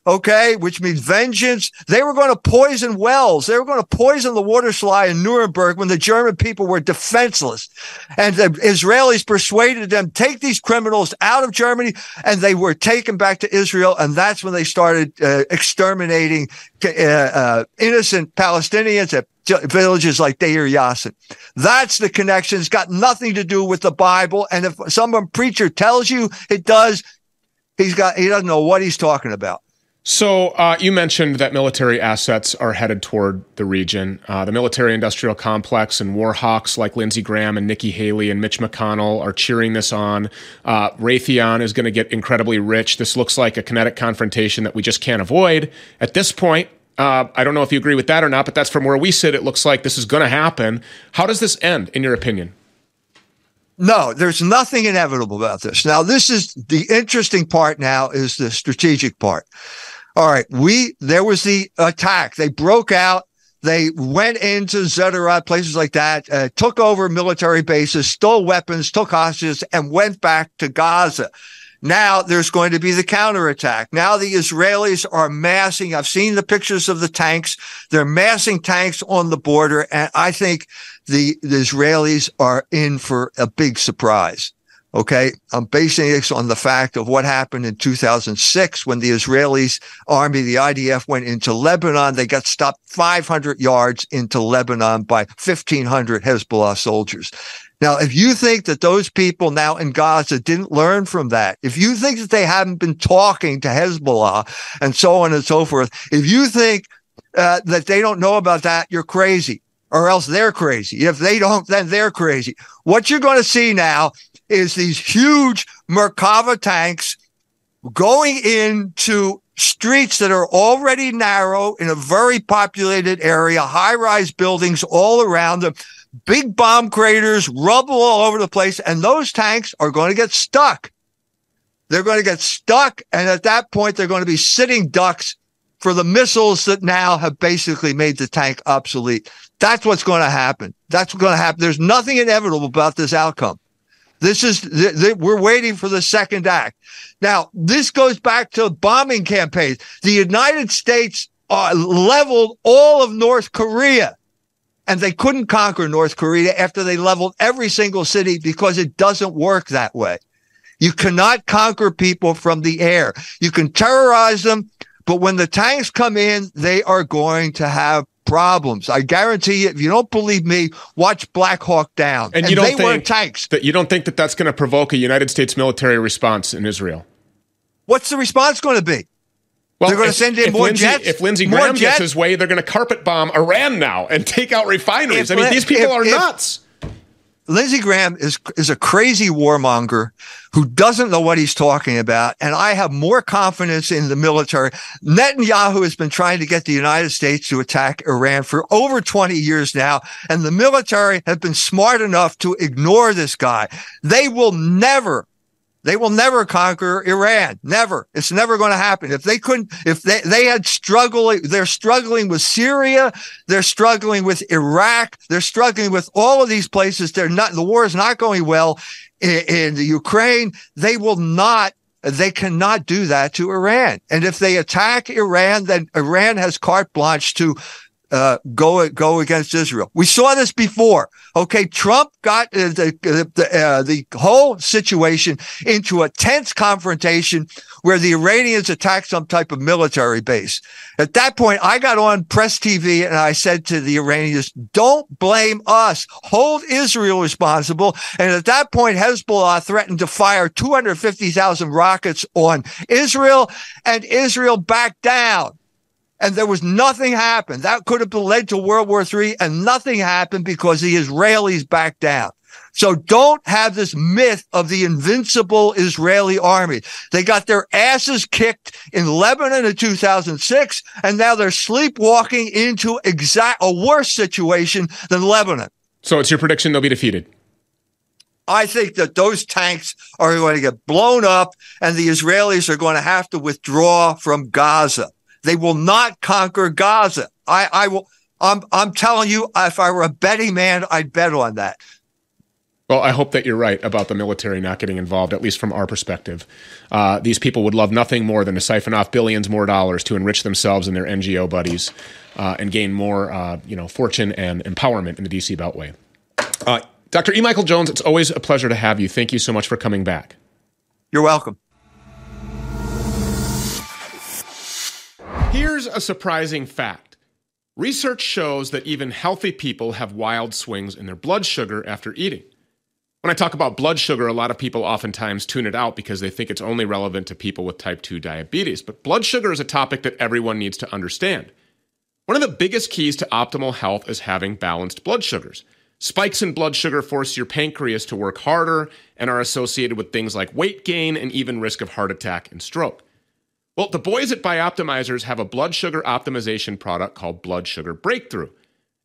okay, which means vengeance. They were going to poison wells. They were going to poison the water supply in Nuremberg when the German people were defenseless. And the Israelis persuaded them, take these criminals out of Germany, and they were taken back to Israel. And that's when they started uh, exterminating uh, uh, innocent Palestinians at villages like Deir Yassin. That's the connection. It's got nothing to do with the Bible. And if some preacher tells you it does, he's got, he doesn't know what he's talking about. So uh, you mentioned that military assets are headed toward the region. Uh, the military-industrial complex and war hawks like Lindsey Graham and Nikki Haley and Mitch McConnell are cheering this on. Uh, Raytheon is going to get incredibly rich. This looks like a kinetic confrontation that we just can't avoid at this point. Uh, I don't know if you agree with that or not, but that's from where we sit. It looks like this is going to happen. How does this end, in your opinion? No, there's nothing inevitable about this. Now, this is the interesting part. Now is the strategic part. All right. We, there was the attack. They broke out. They went into Sderot, places like that, uh, took over military bases, stole weapons, took hostages, and went back to Gaza. Now there's going to be the counterattack. Now the Israelis are massing. I've seen the pictures of the tanks. They're massing tanks on the border. And I think the, the Israelis are in for a big surprise. Okay. I'm basing this on the fact of what happened in 2006 when the Israelis army, the IDF went into Lebanon. They got stopped 500 yards into Lebanon by 1500 Hezbollah soldiers. Now, if you think that those people now in Gaza didn't learn from that, if you think that they haven't been talking to Hezbollah and so on and so forth, if you think uh, that they don't know about that, you're crazy or else they're crazy. If they don't, then they're crazy. What you're going to see now is these huge Merkava tanks going into streets that are already narrow in a very populated area, high rise buildings all around them big bomb craters, rubble all over the place, and those tanks are going to get stuck. They're going to get stuck. And at that point, they're going to be sitting ducks for the missiles that now have basically made the tank obsolete. That's what's going to happen. That's what's going to happen. There's nothing inevitable about this outcome. This is, th- th- we're waiting for the second act. Now, this goes back to bombing campaigns. The United States uh, leveled all of North Korea and they couldn't conquer North Korea after they leveled every single city because it doesn't work that way. You cannot conquer people from the air. You can terrorize them, but when the tanks come in, they are going to have problems. I guarantee you, if you don't believe me, watch Black Hawk Down. And, and you don't they think tanks. that you don't think that that's going to provoke a United States military response in Israel? What's the response going to be? Well, they're going to send in more Lindsey, jets. If Lindsey Graham jets, gets his way, they're going to carpet bomb Iran now and take out refineries. If, I mean, these people if, are nuts. Lindsey Graham is is a crazy warmonger who doesn't know what he's talking about, and I have more confidence in the military. Netanyahu has been trying to get the United States to attack Iran for over 20 years now, and the military have been smart enough to ignore this guy. They will never they will never conquer Iran. Never. It's never going to happen. If they couldn't, if they, they had struggling, they're struggling with Syria. They're struggling with Iraq. They're struggling with all of these places. They're not, the war is not going well in, in the Ukraine. They will not they cannot do that to Iran. And if they attack Iran, then Iran has carte blanche to uh, go go against Israel. We saw this before. Okay, Trump got uh, the the, uh, the whole situation into a tense confrontation where the Iranians attacked some type of military base. At that point, I got on press TV and I said to the Iranians, "Don't blame us. Hold Israel responsible." And at that point, Hezbollah threatened to fire 250,000 rockets on Israel, and Israel backed down and there was nothing happened. That could have led to World War III and nothing happened because the Israelis backed down. So don't have this myth of the invincible Israeli army. They got their asses kicked in Lebanon in 2006, and now they're sleepwalking into exact a worse situation than Lebanon. So it's your prediction they'll be defeated. I think that those tanks are going to get blown up and the Israelis are going to have to withdraw from Gaza. They will not conquer Gaza. I, I will. I'm, I'm telling you, if I were a betting man, I'd bet on that. Well, I hope that you're right about the military not getting involved, at least from our perspective. Uh, these people would love nothing more than to siphon off billions more dollars to enrich themselves and their NGO buddies uh, and gain more, uh, you know, fortune and empowerment in the DC Beltway. Uh, Dr. E. Michael Jones, it's always a pleasure to have you. Thank you so much for coming back. You're welcome. A surprising fact research shows that even healthy people have wild swings in their blood sugar after eating. When I talk about blood sugar, a lot of people oftentimes tune it out because they think it's only relevant to people with type 2 diabetes. But blood sugar is a topic that everyone needs to understand. One of the biggest keys to optimal health is having balanced blood sugars. Spikes in blood sugar force your pancreas to work harder and are associated with things like weight gain and even risk of heart attack and stroke. Well, the boys at Bioptimizers have a blood sugar optimization product called Blood Sugar Breakthrough.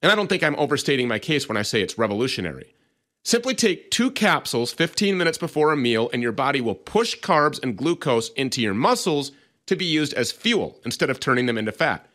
And I don't think I'm overstating my case when I say it's revolutionary. Simply take two capsules 15 minutes before a meal, and your body will push carbs and glucose into your muscles to be used as fuel instead of turning them into fat.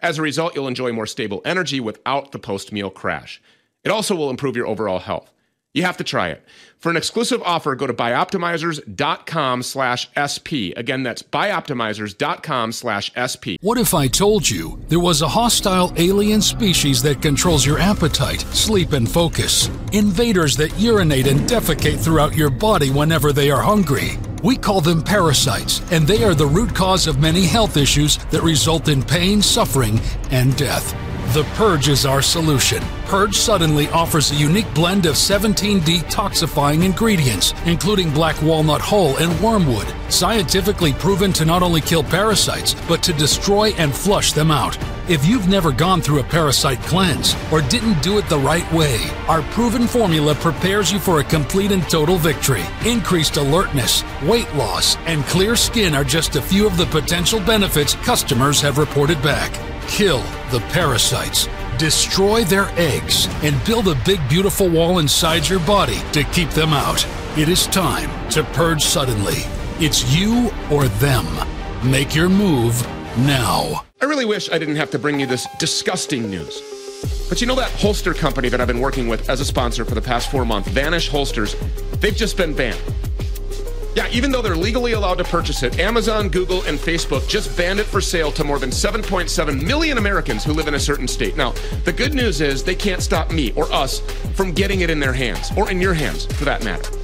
As a result, you'll enjoy more stable energy without the post meal crash. It also will improve your overall health. You have to try it. For an exclusive offer, go to bioptimizers.com slash SP. Again, that's bioptimizers.com slash SP. What if I told you there was a hostile alien species that controls your appetite, sleep, and focus? Invaders that urinate and defecate throughout your body whenever they are hungry. We call them parasites, and they are the root cause of many health issues that result in pain, suffering, and death. The Purge is our solution. Purge Suddenly offers a unique blend of 17 detoxifying ingredients, including black walnut hull and wormwood, scientifically proven to not only kill parasites, but to destroy and flush them out. If you've never gone through a parasite cleanse or didn't do it the right way, our proven formula prepares you for a complete and total victory. Increased alertness, weight loss, and clear skin are just a few of the potential benefits customers have reported back. Kill the parasites, destroy their eggs, and build a big, beautiful wall inside your body to keep them out. It is time to purge suddenly. It's you or them. Make your move now. I really wish I didn't have to bring you this disgusting news. But you know that holster company that I've been working with as a sponsor for the past four months, Vanish Holsters, they've just been banned. Yeah, even though they're legally allowed to purchase it, Amazon, Google, and Facebook just banned it for sale to more than 7.7 million Americans who live in a certain state. Now, the good news is they can't stop me or us from getting it in their hands, or in your hands for that matter.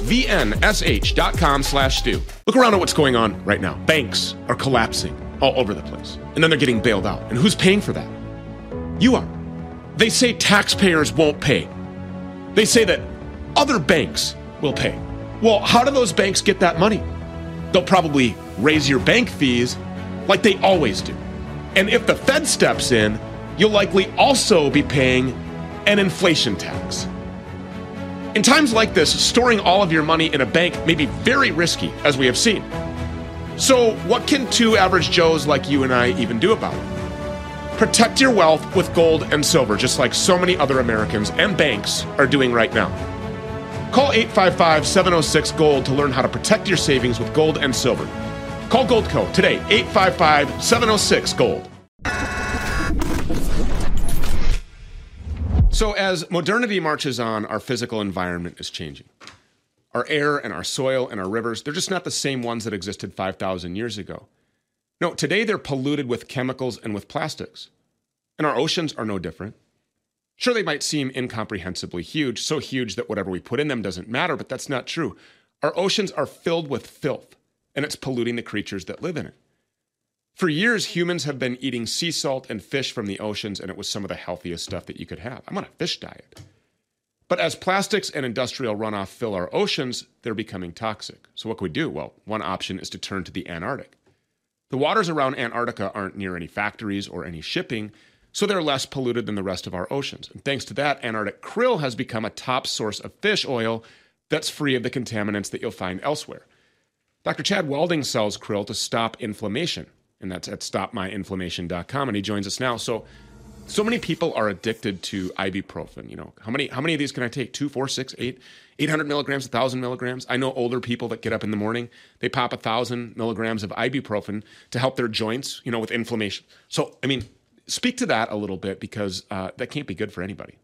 vnsh.com slash stew. Look around at what's going on right now. Banks are collapsing all over the place. And then they're getting bailed out. And who's paying for that? You are. They say taxpayers won't pay. They say that other banks will pay. Well, how do those banks get that money? They'll probably raise your bank fees like they always do. And if the Fed steps in, you'll likely also be paying an inflation tax. In times like this, storing all of your money in a bank may be very risky, as we have seen. So, what can two average Joes like you and I even do about it? Protect your wealth with gold and silver, just like so many other Americans and banks are doing right now. Call 855 706 Gold to learn how to protect your savings with gold and silver. Call Goldco today, 855 706 Gold. So, as modernity marches on, our physical environment is changing. Our air and our soil and our rivers, they're just not the same ones that existed 5,000 years ago. No, today they're polluted with chemicals and with plastics. And our oceans are no different. Sure, they might seem incomprehensibly huge, so huge that whatever we put in them doesn't matter, but that's not true. Our oceans are filled with filth, and it's polluting the creatures that live in it. For years, humans have been eating sea salt and fish from the oceans, and it was some of the healthiest stuff that you could have. I'm on a fish diet. But as plastics and industrial runoff fill our oceans, they're becoming toxic. So, what can we do? Well, one option is to turn to the Antarctic. The waters around Antarctica aren't near any factories or any shipping, so they're less polluted than the rest of our oceans. And thanks to that, Antarctic krill has become a top source of fish oil that's free of the contaminants that you'll find elsewhere. Dr. Chad Walding sells krill to stop inflammation and that's at stopmyinflammation.com. And he joins us now. So, so many people are addicted to ibuprofen. You know, how many how many of these can I take? Two, four, six, eight, eight hundred milligrams, thousand milligrams. I know older people that get up in the morning, they pop a thousand milligrams of ibuprofen to help their joints, you know, with inflammation. So, I mean, speak to that a little bit because uh, that can't be good for anybody.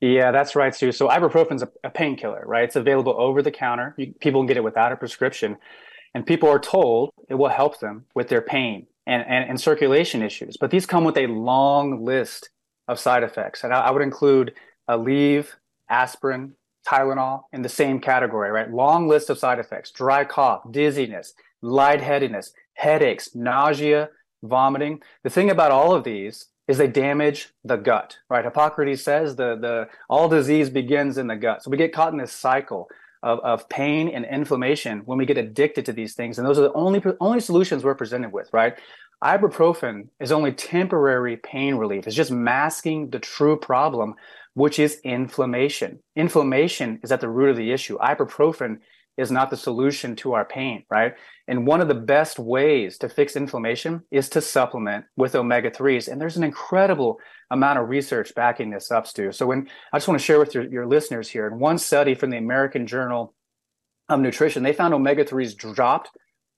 Yeah, that's right, Stew. So ibuprofen is a, a painkiller, right? It's available over the counter. You, people can get it without a prescription and people are told it will help them with their pain and, and, and circulation issues. But these come with a long list of side effects. And I, I would include uh, Aleve, aspirin, Tylenol in the same category, right? Long list of side effects dry cough, dizziness, lightheadedness, headaches, nausea, vomiting. The thing about all of these is they damage the gut, right? Hippocrates says the, the all disease begins in the gut. So we get caught in this cycle of, of pain and inflammation when we get addicted to these things. And those are the only, only solutions we're presented with, right? Ibuprofen is only temporary pain relief. It's just masking the true problem, which is inflammation. Inflammation is at the root of the issue. Ibuprofen is not the solution to our pain, right? And one of the best ways to fix inflammation is to supplement with omega 3s. And there's an incredible amount of research backing this up, Stew. So when I just want to share with your, your listeners here, in one study from the American Journal of Nutrition, they found omega 3s dropped,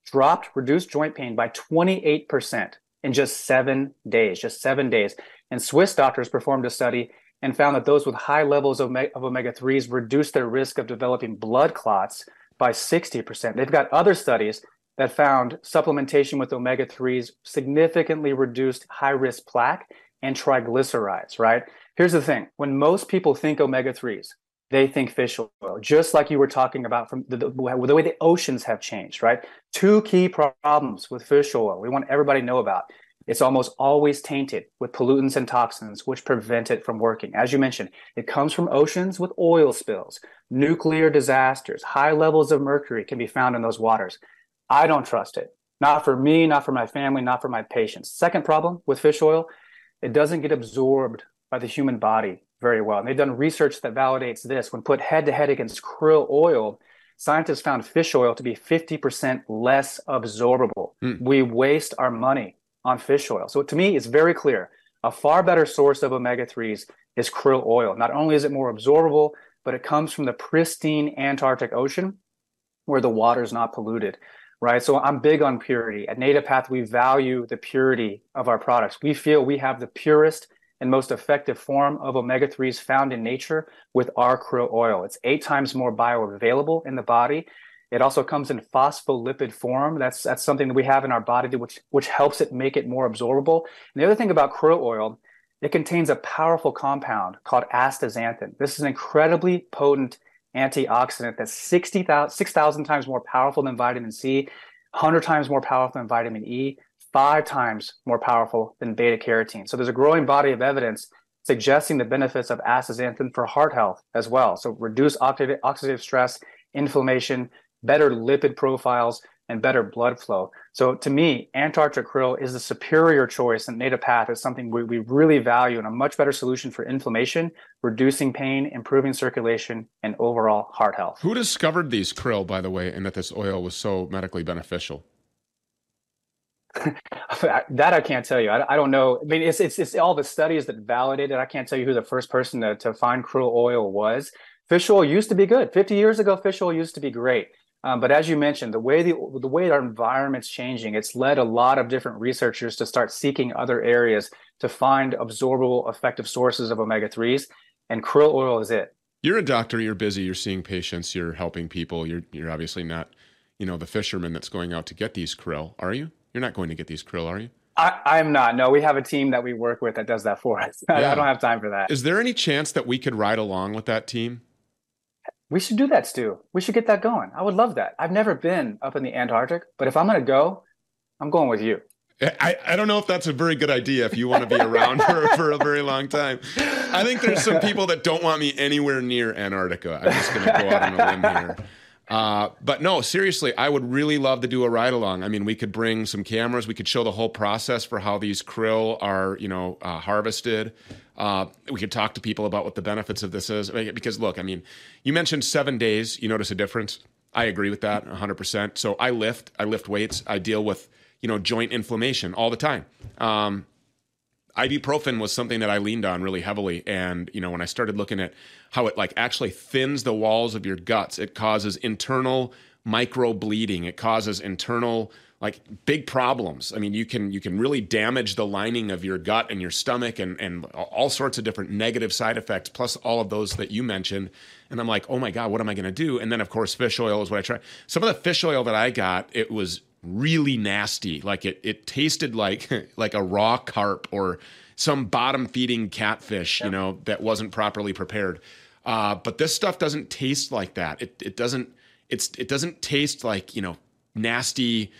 dropped reduced joint pain by 28% in just seven days, just seven days. And Swiss doctors performed a study and found that those with high levels of, omega 3s reduced their risk of developing blood clots by 60%. They've got other studies that found supplementation with omega 3s significantly reduced high risk plaque and triglycerides, right? Here's the thing when most people think omega 3s, they think fish oil, just like you were talking about from the, the, the, way the oceans have changed, right? Two key problems with fish oil we want everybody to know about. It's almost always tainted with pollutants and toxins, which prevent it from working. As you mentioned, it comes from oceans with oil spills, nuclear disasters, high levels of mercury can be found in those waters. I don't trust it. Not for me, not for my family, not for my patients. Second problem with fish oil, it doesn't get absorbed by the human body very well. And they've done research that validates this. When put head to head against krill oil, scientists found fish oil to be 50% less absorbable. Mm. We waste our money on fish oil. So to me, it's very clear. A far better source of omega 3s is krill oil. Not only is it more absorbable, but it comes from the pristine Antarctic Ocean where the water is not polluted, right? So I'm big on purity. At NativePath, we value the purity of our products. We feel we have the purest and most effective form of omega 3s found in nature with our krill oil. It's eight times more bioavailable in the body it also comes in phospholipid form. That's that's something that we have in our body which which helps it make it more absorbable. And the other thing about krill oil, it contains a powerful compound called astaxanthin. This is an incredibly potent antioxidant that's 60,000 6,000 times more powerful than vitamin C, 100 times more powerful than vitamin E, 5 times more powerful than beta carotene. So there's a growing body of evidence suggesting the benefits of astaxanthin for heart health as well. So reduce oxidative, oxidative stress, inflammation, better lipid profiles, and better blood flow. So to me, Antarctic krill is the superior choice, and NativePath is something we, we really value and a much better solution for inflammation, reducing pain, improving circulation, and overall heart health. Who discovered these krill, by the way, and that this oil was so medically beneficial? that I can't tell you. I, I, don't know. I mean, it's, it's it's all the studies that validated. I can't tell you who the first person to, to find krill oil was. Fish oil used to be good. 50 years ago, fish oil used to be great. Um, but as you mentioned, the way the the way our environment's changing, it's led a lot of different researchers to start seeking other areas to find absorbable, effective sources of omega threes, and krill oil is it. You're a doctor. You're busy. You're seeing patients. You're helping people. You're you're obviously not, you know, the fisherman that's going out to get these krill. Are you? You're not going to get these krill, are you? I, am not. No, we have a team that we work with that does that for us. Yeah. I don't have time for that. Is there any chance that we could ride along with that team? We should do that, Stew. We should get that going. I would love that. I've never been up in the Antarctic, but if I'm going to go, I'm going with you. I, I don't know if that's a very good idea if you want to be around for, for a very long time. I think there's some people that don't want me anywhere near Antarctica. I'm just going to go out on a limb here. Uh, but no, seriously, I would really love to do a ride along. I mean, we could bring some cameras. We could show the whole process for how these krill are, you know, uh, harvested. Uh, we could talk to people about what the benefits of this is. Because look, I mean, you mentioned seven days. You notice a difference. I agree with that 100%. So I lift. I lift weights. I deal with you know joint inflammation all the time. Um, ibuprofen was something that I leaned on really heavily. And, you know, when I started looking at how it like actually thins the walls of your guts, it causes internal micro bleeding. It causes internal like big problems. I mean, you can you can really damage the lining of your gut and your stomach and and all sorts of different negative side effects, plus all of those that you mentioned. And I'm like, oh my God, what am I gonna do? And then of course fish oil is what I try. Some of the fish oil that I got, it was really nasty. Like it it tasted like like a raw carp or some bottom feeding catfish, you know, that wasn't properly prepared. Uh, but this stuff doesn't taste like that. It it doesn't it's it doesn't taste like you know nasty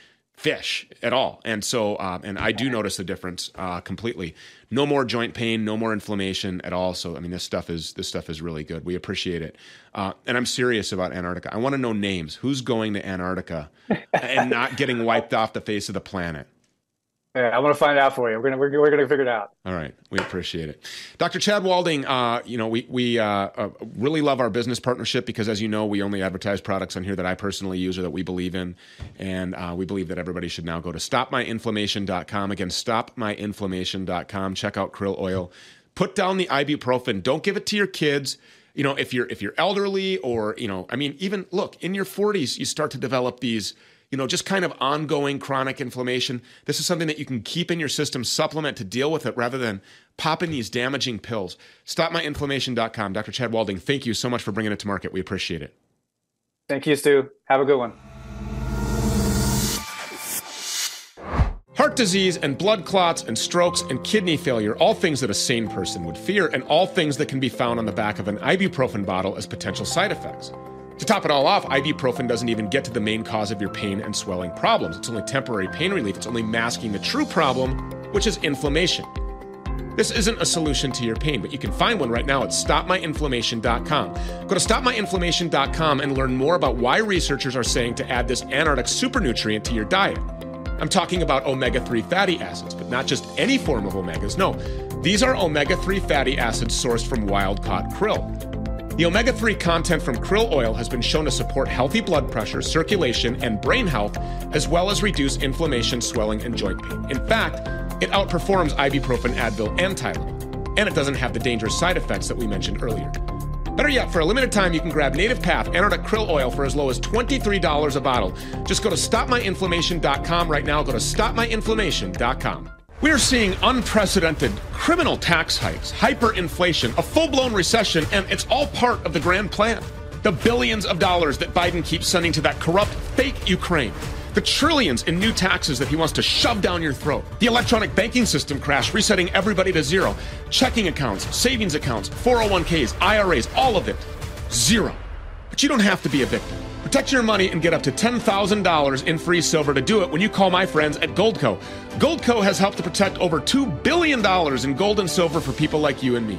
fish at all. And so, uh, and I do notice the difference uh, completely. No more joint pain, no more inflammation at all. So, I mean, this stuff is this stuff is really good. We appreciate it. Uh, and I'm serious about Antarctica. I want to know names. Who's going to Antarctica and not getting wiped off the face of the planet? Yeah, I want to find out for you. We're gonna we're, we're gonna figure it out. All right, we appreciate it, Dr. Chad Walding. Uh, you know, we we uh, uh, really love our business partnership because, as you know, we only advertise products on here that I personally use or that we believe in, and uh, we believe that everybody should now go to stopmyinflammation.com. Again, stopmyinflammation.com. Check out krill oil. Put down the ibuprofen. Don't give it to your kids you know if you're if you're elderly or you know i mean even look in your 40s you start to develop these you know, just kind of ongoing chronic inflammation. This is something that you can keep in your system, supplement to deal with it rather than popping these damaging pills. StopMyInflammation.com. Dr. Chad Walding, thank you so much for bringing it to market. We appreciate it. Thank you, Stew. Have a good one. Heart disease and blood clots and strokes and kidney failure, all things that a sane person would fear, and all things that can be found on the back of an ibuprofen bottle as potential side effects. To top it all off, ibuprofen doesn't even get to the main cause of your pain and swelling problems. It's only temporary pain relief, it's only masking the true problem, which is inflammation. This isn't a solution to your pain, but you can find one right now at stopmyinflammation.com. Go to stopmyinflammation.com and learn more about why researchers are saying to add this Antarctic super nutrient to your diet. I'm talking about omega 3 fatty acids, but not just any form of omegas. No, these are omega 3 fatty acids sourced from wild caught krill. The omega 3 content from krill oil has been shown to support healthy blood pressure, circulation, and brain health, as well as reduce inflammation, swelling, and joint pain. In fact, it outperforms ibuprofen, Advil, and Tylenol. And it doesn't have the dangerous side effects that we mentioned earlier. Better yet, for a limited time, you can grab Native Path Antarctic Krill Oil for as low as $23 a bottle. Just go to stopmyinflammation.com right now. Go to stopmyinflammation.com. We are seeing unprecedented criminal tax hikes, hyperinflation, a full blown recession, and it's all part of the grand plan. The billions of dollars that Biden keeps sending to that corrupt, fake Ukraine. The trillions in new taxes that he wants to shove down your throat. The electronic banking system crash, resetting everybody to zero. Checking accounts, savings accounts, 401ks, IRAs, all of it. Zero. But you don't have to be a victim. Protect your money and get up to $10,000 in free silver to do it when you call my friends at Goldco. Goldco has helped to protect over $2 billion in gold and silver for people like you and me.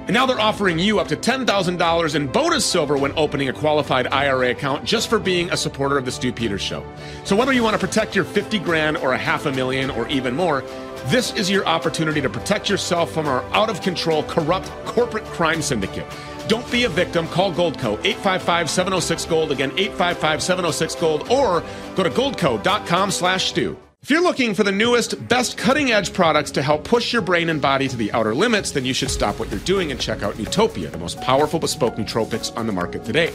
And now they're offering you up to $10,000 in bonus silver when opening a qualified IRA account just for being a supporter of the Stew Peters Show. So whether you want to protect your 50 grand or a half a million or even more, this is your opportunity to protect yourself from our out of control, corrupt corporate crime syndicate. Don't be a victim. Call Goldco 855 706 Gold. Again, 855 706 Gold. Or go to goldco.com slash stew. If you're looking for the newest, best cutting edge products to help push your brain and body to the outer limits, then you should stop what you're doing and check out Nootopia, the most powerful bespoke nootropics on the market today.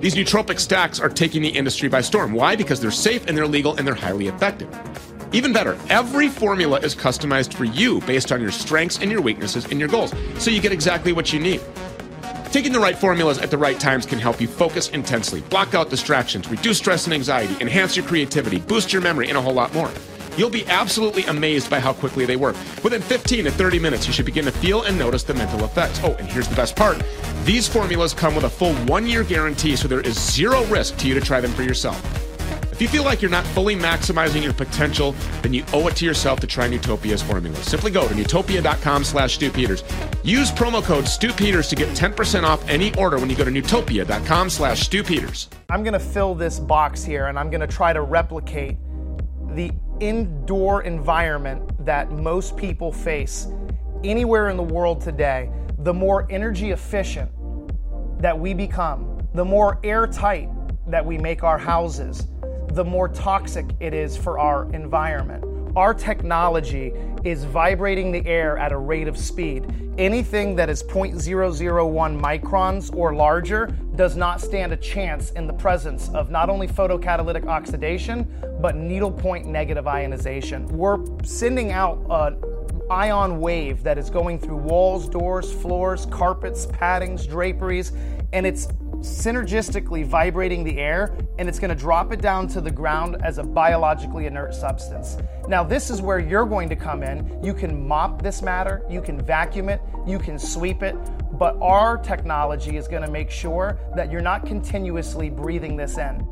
These nootropic stacks are taking the industry by storm. Why? Because they're safe and they're legal and they're highly effective. Even better, every formula is customized for you based on your strengths and your weaknesses and your goals, so you get exactly what you need. Taking the right formulas at the right times can help you focus intensely, block out distractions, reduce stress and anxiety, enhance your creativity, boost your memory, and a whole lot more. You'll be absolutely amazed by how quickly they work. Within 15 to 30 minutes, you should begin to feel and notice the mental effects. Oh, and here's the best part these formulas come with a full one year guarantee, so there is zero risk to you to try them for yourself. If you feel like you're not fully maximizing your potential, then you owe it to yourself to try Nootopia's formula. Simply go to nootopia.com slash Stew Peters. Use promo code Stew Peters to get 10% off any order when you go to nootopia.com slash Stew Peters. I'm going to fill this box here and I'm going to try to replicate the indoor environment that most people face anywhere in the world today. The more energy efficient that we become, the more airtight that we make our houses, the more toxic it is for our environment. Our technology is vibrating the air at a rate of speed. Anything that is 0.001 microns or larger does not stand a chance in the presence of not only photocatalytic oxidation, but needlepoint negative ionization. We're sending out an ion wave that is going through walls, doors, floors, carpets, paddings, draperies, and it's synergistically vibrating the air and it's going to drop it down to the ground as a biologically inert substance. Now, this is where you're going to come in. You can mop this matter, you can vacuum it, you can sweep it, but our technology is going to make sure that you're not continuously breathing this in.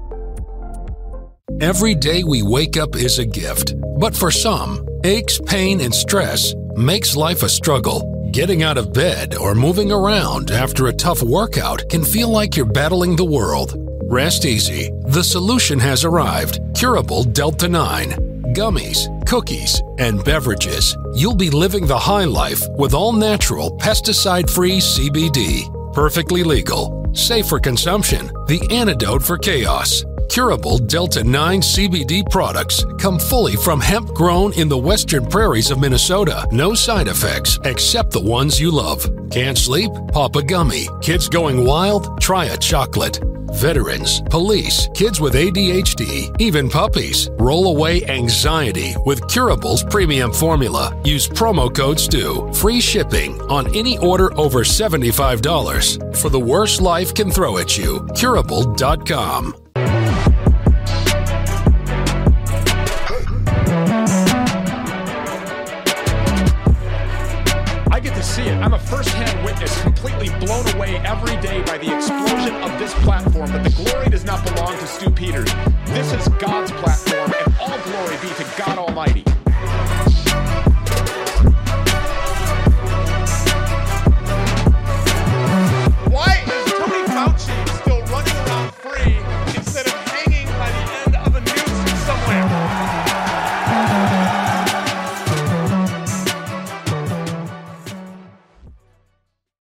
Every day we wake up is a gift, but for some, aches, pain, and stress makes life a struggle. Getting out of bed or moving around after a tough workout can feel like you're battling the world. Rest easy. The solution has arrived. Curable Delta 9. gummies, cookies, and beverages. You'll be living the high life with all natural, pesticide free CBD. Perfectly legal, safe for consumption, the antidote for chaos. Curable Delta 9 CBD products come fully from hemp grown in the western prairies of Minnesota. No side effects except the ones you love. Can't sleep? Pop a gummy. Kids going wild? Try a chocolate. Veterans, police, kids with ADHD, even puppies. Roll away anxiety with Curable's premium formula. Use promo code STEW. Free shipping on any order over $75. For the worst life can throw at you. Curable.com. I'm a first-hand witness, completely blown away every day by the explosion of this platform, but the glory does not belong to Stew Peters. This is God's platform, and all glory be to God Almighty.